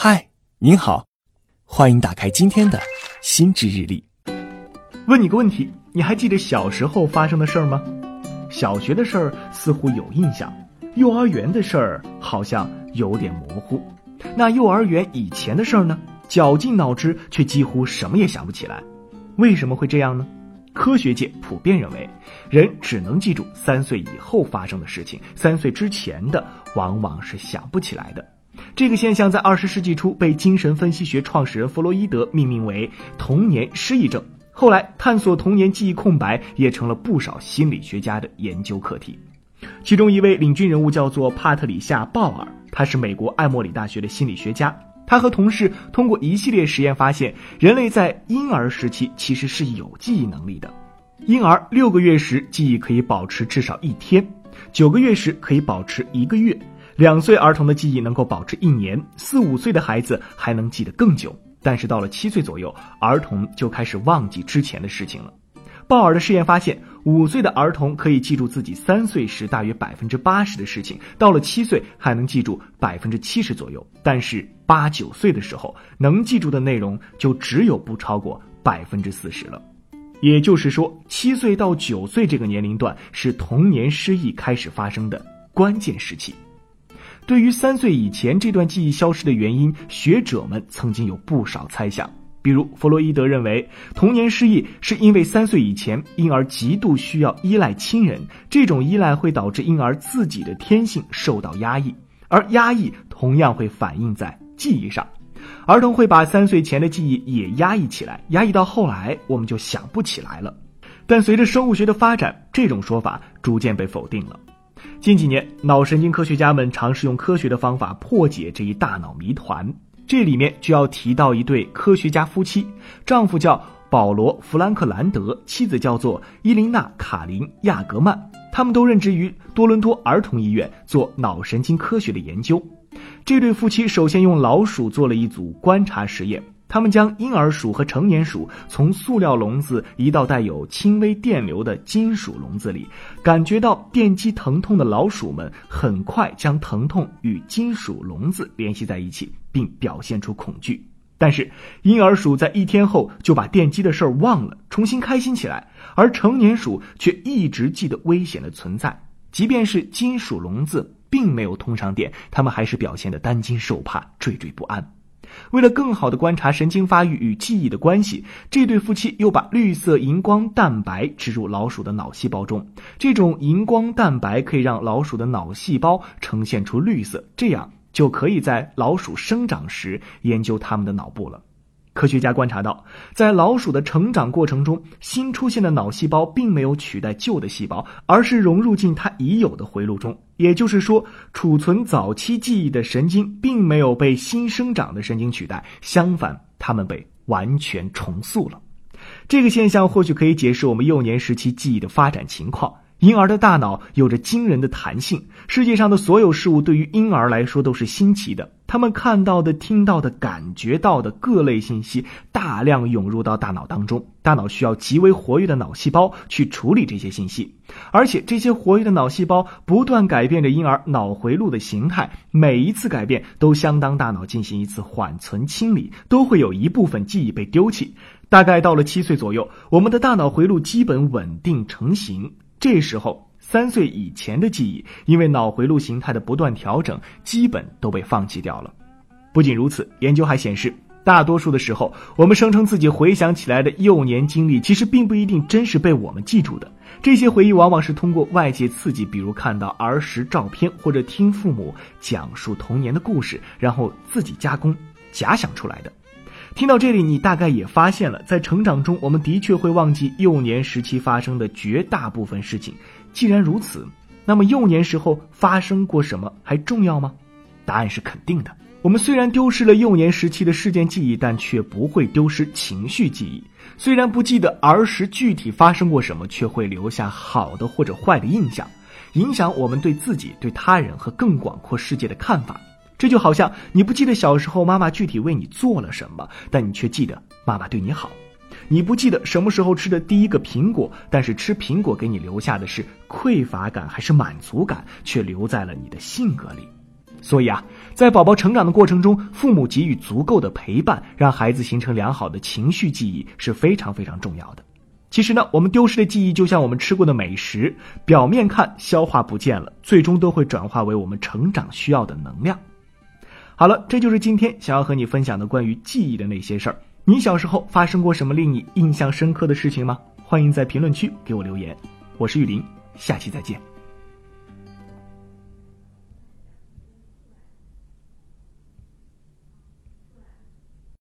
嗨，您好，欢迎打开今天的心智日历。问你个问题，你还记得小时候发生的事儿吗？小学的事儿似乎有印象，幼儿园的事儿好像有点模糊。那幼儿园以前的事儿呢？绞尽脑汁却几乎什么也想不起来。为什么会这样呢？科学界普遍认为，人只能记住三岁以后发生的事情，三岁之前的往往是想不起来的。这个现象在二十世纪初被精神分析学创始人弗洛伊德命名为童年失忆症。后来，探索童年记忆空白也成了不少心理学家的研究课题。其中一位领军人物叫做帕特里夏·鲍尔，他是美国艾默里大学的心理学家。他和同事通过一系列实验发现，人类在婴儿时期其实是有记忆能力的。婴儿六个月时记忆可以保持至少一天，九个月时可以保持一个月。两岁儿童的记忆能够保持一年，四五岁的孩子还能记得更久。但是到了七岁左右，儿童就开始忘记之前的事情了。鲍尔的试验发现，五岁的儿童可以记住自己三岁时大约百分之八十的事情，到了七岁还能记住百分之七十左右。但是八九岁的时候，能记住的内容就只有不超过百分之四十了。也就是说，七岁到九岁这个年龄段是童年失忆开始发生的关键时期。对于三岁以前这段记忆消失的原因，学者们曾经有不少猜想。比如，弗洛伊德认为，童年失忆是因为三岁以前婴儿极度需要依赖亲人，这种依赖会导致婴儿自己的天性受到压抑，而压抑同样会反映在记忆上，儿童会把三岁前的记忆也压抑起来，压抑到后来我们就想不起来了。但随着生物学的发展，这种说法逐渐被否定了。近几年，脑神经科学家们尝试用科学的方法破解这一大脑谜团。这里面就要提到一对科学家夫妻，丈夫叫保罗·弗兰克兰德，妻子叫做伊琳娜·卡林·亚格曼。他们都任职于多伦多儿童医院做脑神经科学的研究。这对夫妻首先用老鼠做了一组观察实验。他们将婴儿鼠和成年鼠从塑料笼子移到带有轻微电流的金属笼子里，感觉到电击疼痛的老鼠们很快将疼痛与金属笼子联系在一起，并表现出恐惧。但是婴儿鼠在一天后就把电击的事儿忘了，重新开心起来，而成年鼠却一直记得危险的存在，即便是金属笼子并没有通上电，他们还是表现得担惊受怕、惴惴不安。为了更好的观察神经发育与记忆的关系，这对夫妻又把绿色荧光蛋白植入老鼠的脑细胞中。这种荧光蛋白可以让老鼠的脑细胞呈现出绿色，这样就可以在老鼠生长时研究它们的脑部了。科学家观察到，在老鼠的成长过程中，新出现的脑细胞并没有取代旧的细胞，而是融入进它已有的回路中。也就是说，储存早期记忆的神经并没有被新生长的神经取代，相反，它们被完全重塑了。这个现象或许可以解释我们幼年时期记忆的发展情况。婴儿的大脑有着惊人的弹性，世界上的所有事物对于婴儿来说都是新奇的。他们看到的、听到的、感觉到的各类信息大量涌入到大脑当中，大脑需要极为活跃的脑细胞去处理这些信息，而且这些活跃的脑细胞不断改变着婴儿脑回路的形态，每一次改变都相当大脑进行一次缓存清理，都会有一部分记忆被丢弃。大概到了七岁左右，我们的大脑回路基本稳定成型。这时候，三岁以前的记忆，因为脑回路形态的不断调整，基本都被放弃掉了。不仅如此，研究还显示，大多数的时候，我们声称自己回想起来的幼年经历，其实并不一定真是被我们记住的。这些回忆往往是通过外界刺激，比如看到儿时照片，或者听父母讲述童年的故事，然后自己加工、假想出来的。听到这里，你大概也发现了，在成长中，我们的确会忘记幼年时期发生的绝大部分事情。既然如此，那么幼年时候发生过什么还重要吗？答案是肯定的。我们虽然丢失了幼年时期的事件记忆，但却不会丢失情绪记忆。虽然不记得儿时具体发生过什么，却会留下好的或者坏的印象，影响我们对自己、对他人和更广阔世界的看法。这就好像你不记得小时候妈妈具体为你做了什么，但你却记得妈妈对你好；你不记得什么时候吃的第一个苹果，但是吃苹果给你留下的是匮乏感还是满足感，却留在了你的性格里。所以啊，在宝宝成长的过程中，父母给予足够的陪伴，让孩子形成良好的情绪记忆是非常非常重要的。其实呢，我们丢失的记忆就像我们吃过的美食，表面看消化不见了，最终都会转化为我们成长需要的能量。好了，这就是今天想要和你分享的关于记忆的那些事儿。你小时候发生过什么令你印象深刻的事情吗？欢迎在评论区给我留言。我是玉林，下期再见。